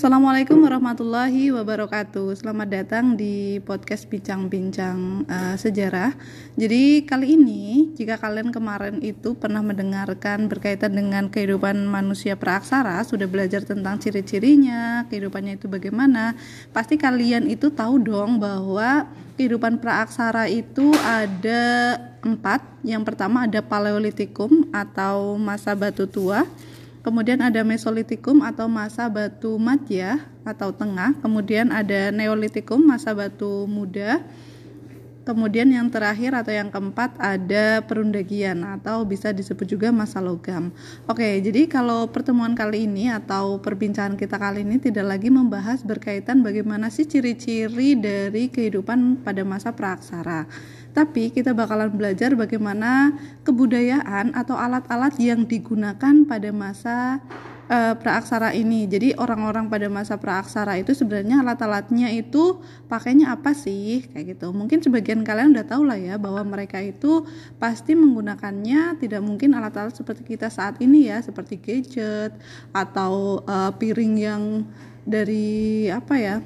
Assalamualaikum warahmatullahi wabarakatuh. Selamat datang di podcast bincang-bincang uh, sejarah. Jadi kali ini, jika kalian kemarin itu pernah mendengarkan berkaitan dengan kehidupan manusia praaksara, sudah belajar tentang ciri-cirinya, kehidupannya itu bagaimana, pasti kalian itu tahu dong bahwa kehidupan praaksara itu ada empat. Yang pertama ada Paleolitikum atau masa batu tua. Kemudian ada Mesolitikum atau masa batu madya atau tengah. Kemudian ada Neolitikum masa batu muda. Kemudian yang terakhir atau yang keempat ada perundagian atau bisa disebut juga masa logam. Oke, jadi kalau pertemuan kali ini atau perbincangan kita kali ini tidak lagi membahas berkaitan bagaimana sih ciri-ciri dari kehidupan pada masa praaksara tapi kita bakalan belajar bagaimana kebudayaan atau alat-alat yang digunakan pada masa uh, praaksara ini. Jadi orang-orang pada masa praaksara itu sebenarnya alat-alatnya itu pakainya apa sih kayak gitu. Mungkin sebagian kalian udah tahu lah ya bahwa mereka itu pasti menggunakannya tidak mungkin alat-alat seperti kita saat ini ya, seperti gadget atau uh, piring yang dari apa ya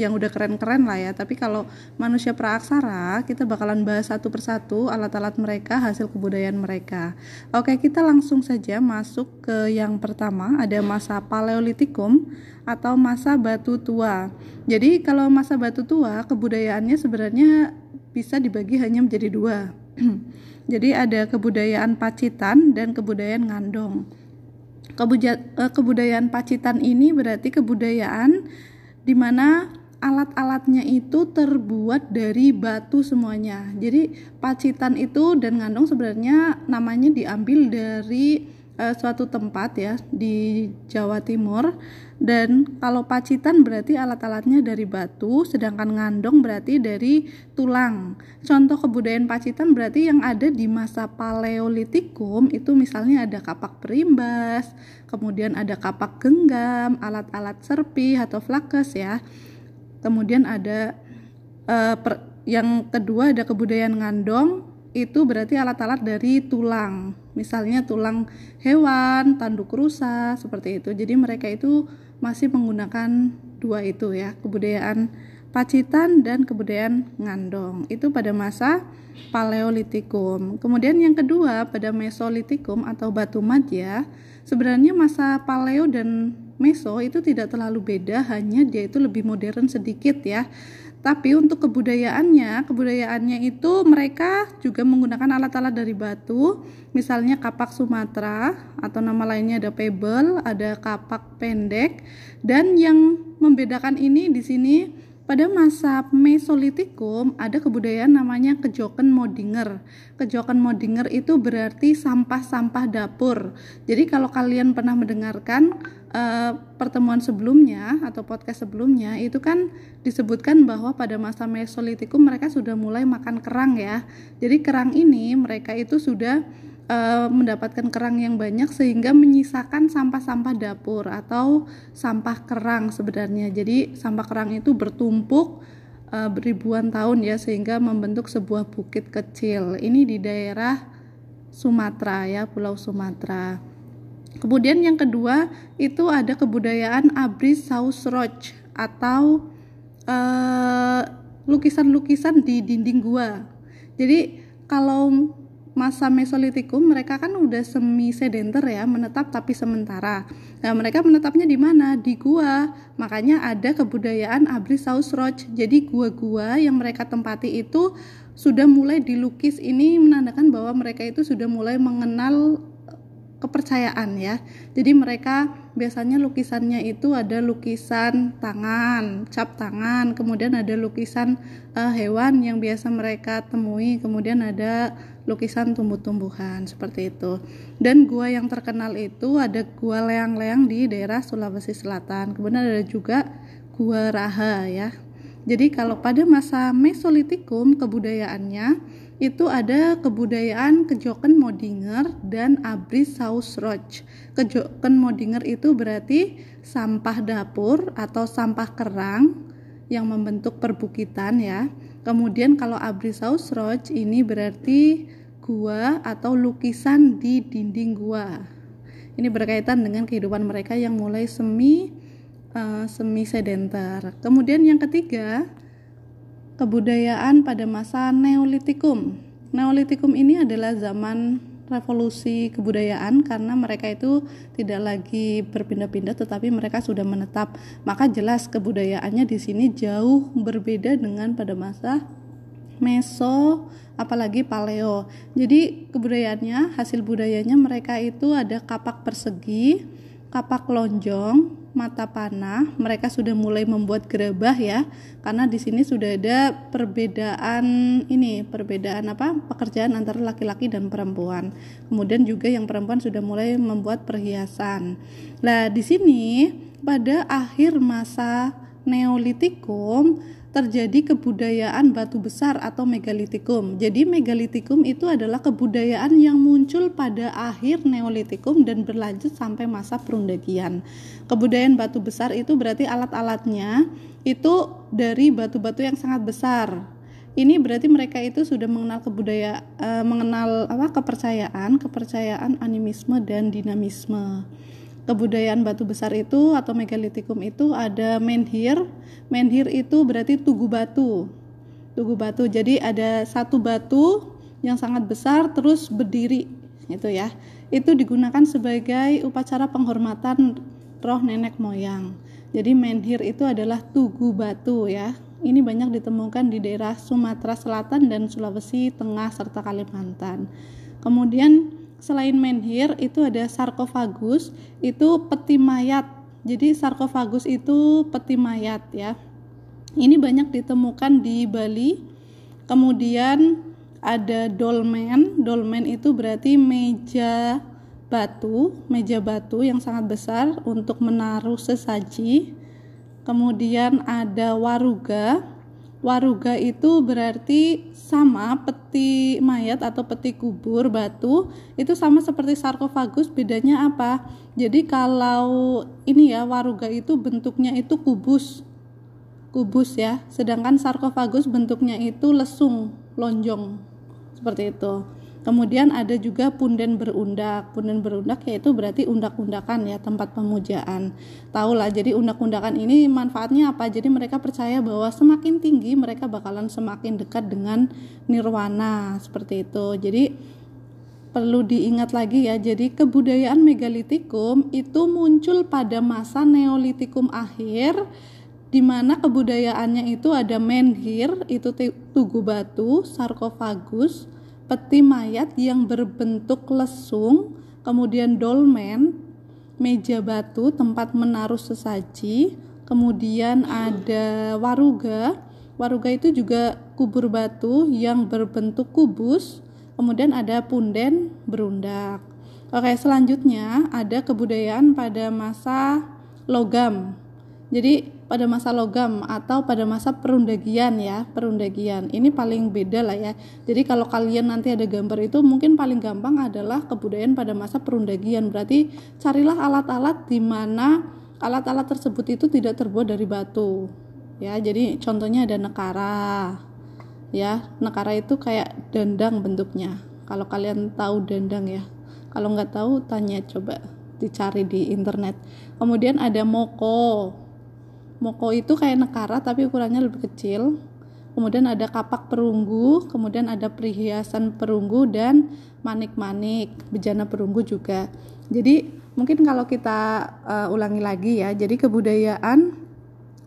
yang udah keren-keren lah ya. Tapi kalau manusia praaksara kita bakalan bahas satu persatu alat-alat mereka hasil kebudayaan mereka. Oke kita langsung saja masuk ke yang pertama. Ada masa paleolitikum atau masa batu tua. Jadi kalau masa batu tua kebudayaannya sebenarnya bisa dibagi hanya menjadi dua. Jadi ada kebudayaan Pacitan dan kebudayaan Ngandong. Eh, kebudayaan Pacitan ini berarti kebudayaan di mana alat-alatnya itu terbuat dari batu semuanya. Jadi Pacitan itu dan Ngandong sebenarnya namanya diambil dari uh, suatu tempat ya di Jawa Timur dan kalau Pacitan berarti alat-alatnya dari batu sedangkan Ngandong berarti dari tulang. Contoh kebudayaan Pacitan berarti yang ada di masa Paleolitikum itu misalnya ada kapak perimbas, kemudian ada kapak genggam, alat-alat serpi atau flakes ya kemudian ada uh, per, yang kedua ada kebudayaan ngandong itu berarti alat-alat dari tulang. Misalnya tulang hewan tanduk rusa seperti itu. Jadi mereka itu masih menggunakan dua itu ya kebudayaan Pacitan dan kebudayaan Ngandong. Itu pada masa Paleolitikum. Kemudian yang kedua pada Mesolitikum atau Batu Madya, sebenarnya masa Paleo dan Meso itu tidak terlalu beda, hanya dia itu lebih modern sedikit ya. Tapi untuk kebudayaannya, kebudayaannya itu mereka juga menggunakan alat-alat dari batu, misalnya kapak Sumatera atau nama lainnya ada pebble, ada kapak pendek, dan yang membedakan ini di sini pada masa Mesolitikum ada kebudayaan namanya kejoken modinger. Kejoken modinger itu berarti sampah-sampah dapur. Jadi kalau kalian pernah mendengarkan uh, pertemuan sebelumnya atau podcast sebelumnya itu kan disebutkan bahwa pada masa Mesolitikum mereka sudah mulai makan kerang ya. Jadi kerang ini mereka itu sudah uh, mendapatkan kerang yang banyak sehingga menyisakan sampah-sampah dapur atau sampah kerang sebenarnya. Jadi sampah kerang itu bertumpuk uh, ribuan tahun ya sehingga membentuk sebuah bukit kecil. Ini di daerah Sumatera ya, Pulau Sumatera. Kemudian yang kedua itu ada kebudayaan Abris Sausroch atau lukisan-lukisan uh, di dinding gua. Jadi kalau masa Mesolitikum mereka kan udah semi sedenter ya, menetap tapi sementara. Nah, mereka menetapnya di mana? Di gua. Makanya ada kebudayaan Abri Sausroch. Jadi gua-gua yang mereka tempati itu sudah mulai dilukis ini menandakan bahwa mereka itu sudah mulai mengenal kepercayaan ya. Jadi mereka biasanya lukisannya itu ada lukisan tangan, cap tangan, kemudian ada lukisan uh, hewan yang biasa mereka temui, kemudian ada lukisan tumbuh-tumbuhan seperti itu. Dan gua yang terkenal itu ada gua leang-leang di daerah Sulawesi Selatan. Kemudian ada juga gua Raha ya. Jadi kalau pada masa Mesolitikum kebudayaannya itu ada kebudayaan Kejoken Modinger dan Abris Sausroch. Kejoken Modinger itu berarti sampah dapur atau sampah kerang yang membentuk perbukitan ya. Kemudian kalau Abris Sausroch ini berarti gua atau lukisan di dinding gua. Ini berkaitan dengan kehidupan mereka yang mulai semi uh, semi sedenter. Kemudian yang ketiga, kebudayaan pada masa Neolitikum. Neolitikum ini adalah zaman revolusi kebudayaan karena mereka itu tidak lagi berpindah-pindah tetapi mereka sudah menetap. Maka jelas kebudayaannya di sini jauh berbeda dengan pada masa Meso apalagi Paleo. Jadi kebudayaannya, hasil budayanya mereka itu ada kapak persegi, kapak lonjong, mata panah, mereka sudah mulai membuat gerabah ya, karena di sini sudah ada perbedaan ini, perbedaan apa? pekerjaan antara laki-laki dan perempuan. Kemudian juga yang perempuan sudah mulai membuat perhiasan. Nah, di sini pada akhir masa Neolitikum terjadi kebudayaan batu besar atau megalitikum. Jadi megalitikum itu adalah kebudayaan yang muncul pada akhir neolitikum dan berlanjut sampai masa perundagian. Kebudayaan batu besar itu berarti alat-alatnya itu dari batu-batu yang sangat besar. Ini berarti mereka itu sudah mengenal kebudayaan, uh, mengenal apa kepercayaan, kepercayaan animisme dan dinamisme kebudayaan batu besar itu atau megalitikum itu ada menhir. Menhir itu berarti tugu batu. Tugu batu. Jadi ada satu batu yang sangat besar terus berdiri itu ya. Itu digunakan sebagai upacara penghormatan roh nenek moyang. Jadi menhir itu adalah tugu batu ya. Ini banyak ditemukan di daerah Sumatera Selatan dan Sulawesi Tengah serta Kalimantan. Kemudian selain menhir itu ada sarkofagus itu peti mayat. Jadi sarkofagus itu peti mayat ya. Ini banyak ditemukan di Bali. Kemudian ada dolmen. Dolmen itu berarti meja batu meja batu yang sangat besar untuk menaruh sesaji. Kemudian ada waruga waruga itu berarti sama peti mayat atau peti kubur batu itu sama seperti sarkofagus bedanya apa? Jadi kalau ini ya waruga itu bentuknya itu kubus. Kubus ya sedangkan sarkofagus bentuknya itu lesung lonjong seperti itu Kemudian ada juga punden berundak. Punden berundak yaitu berarti undak-undakan ya, tempat pemujaan. Tahulah jadi undak-undakan ini manfaatnya apa? Jadi mereka percaya bahwa semakin tinggi mereka bakalan semakin dekat dengan nirwana seperti itu. Jadi perlu diingat lagi ya. Jadi kebudayaan megalitikum itu muncul pada masa neolitikum akhir di mana kebudayaannya itu ada menhir, itu tugu batu, sarkofagus, peti mayat yang berbentuk lesung, kemudian dolmen, meja batu tempat menaruh sesaji, kemudian ada waruga. Waruga itu juga kubur batu yang berbentuk kubus, kemudian ada punden berundak. Oke, selanjutnya ada kebudayaan pada masa logam. Jadi pada masa logam atau pada masa perundagian ya perundagian. Ini paling beda lah ya. Jadi kalau kalian nanti ada gambar itu mungkin paling gampang adalah kebudayaan pada masa perundagian. Berarti carilah alat-alat di mana alat-alat tersebut itu tidak terbuat dari batu. Ya jadi contohnya ada nekara. Ya nekara itu kayak dandang bentuknya. Kalau kalian tahu dandang ya. Kalau nggak tahu tanya coba dicari di internet. Kemudian ada moko Moko itu kayak nekara tapi ukurannya lebih kecil. Kemudian ada kapak perunggu, kemudian ada perhiasan perunggu dan manik-manik, bejana perunggu juga. Jadi mungkin kalau kita uh, ulangi lagi ya, jadi kebudayaan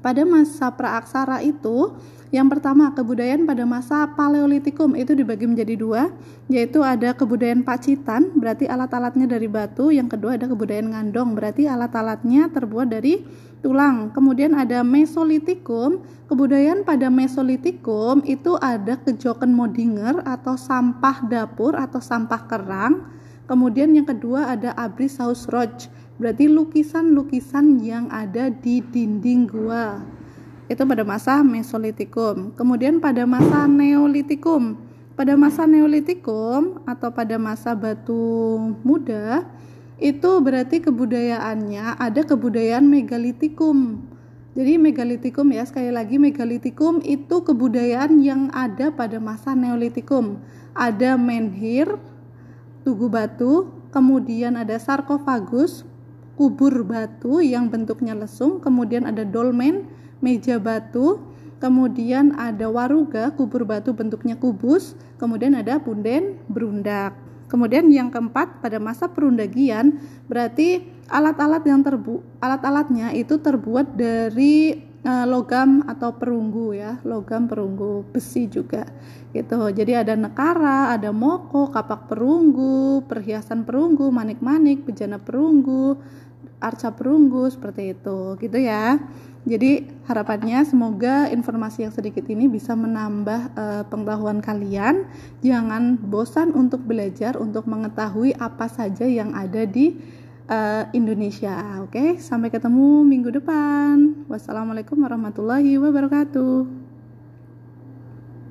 pada masa praaksara itu yang pertama, kebudayaan pada masa Paleolitikum itu dibagi menjadi dua, yaitu ada kebudayaan Pacitan, berarti alat-alatnya dari batu. Yang kedua ada kebudayaan Ngandong, berarti alat-alatnya terbuat dari tulang. Kemudian ada Mesolitikum, kebudayaan pada Mesolitikum itu ada kejoken modinger atau sampah dapur atau sampah kerang. Kemudian yang kedua ada Abris House Roach, berarti lukisan-lukisan yang ada di dinding gua itu pada masa Mesolitikum. Kemudian pada masa Neolitikum. Pada masa Neolitikum atau pada masa batu muda itu berarti kebudayaannya ada kebudayaan megalitikum. Jadi megalitikum ya sekali lagi megalitikum itu kebudayaan yang ada pada masa Neolitikum. Ada menhir, tugu batu, kemudian ada sarkofagus, kubur batu yang bentuknya lesung, kemudian ada dolmen, meja batu, kemudian ada waruga, kubur batu bentuknya kubus, kemudian ada punden berundak. Kemudian yang keempat pada masa perundagian berarti alat-alat yang terbu alat-alatnya itu terbuat dari uh, logam atau perunggu ya, logam perunggu, besi juga gitu. Jadi ada nekara, ada moko, kapak perunggu, perhiasan perunggu, manik-manik, bejana perunggu, arca perunggu seperti itu gitu ya. Jadi harapannya semoga informasi yang sedikit ini bisa menambah uh, pengetahuan kalian. Jangan bosan untuk belajar untuk mengetahui apa saja yang ada di uh, Indonesia. Oke, sampai ketemu minggu depan. Wassalamualaikum warahmatullahi wabarakatuh.